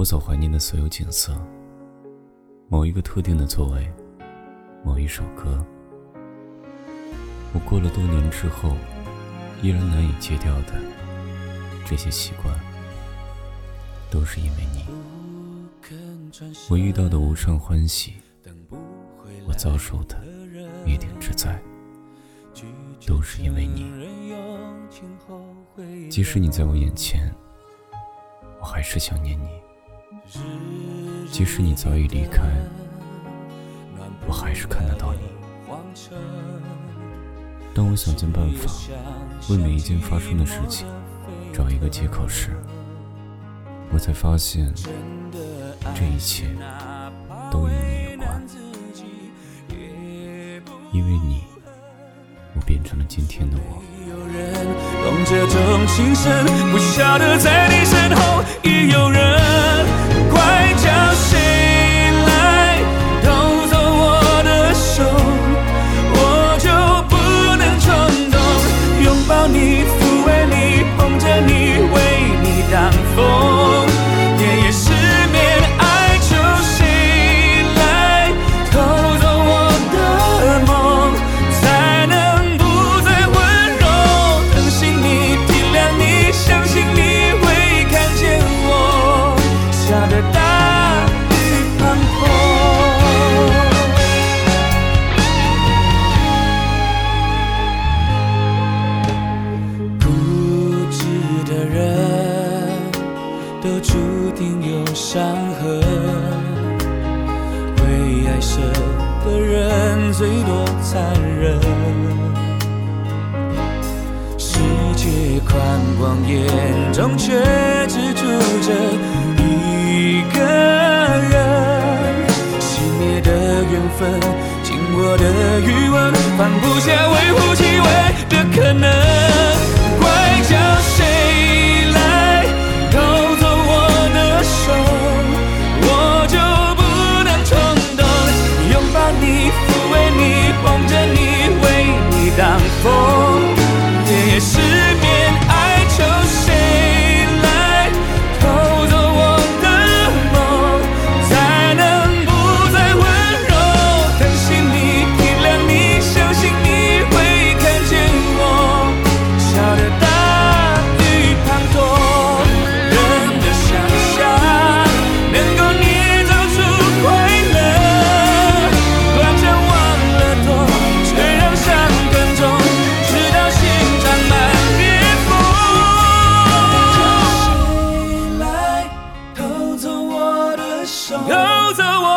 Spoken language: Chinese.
我所怀念的所有景色，某一个特定的座位，某一首歌，我过了多年之后，依然难以戒掉的这些习惯，都是因为你。我遇到的无上欢喜，我遭受的灭顶之灾，都是因为你。即使你在我眼前，我还是想念你。即使你早已离开，我还是看得到你。当我想尽办法为每一件发生的事情找一个借口时，我才发现这一切都与你有关。因为你，我变成了今天的我。伤痕，为爱舍的人最多残忍。世界宽广，眼中却只住着一个 so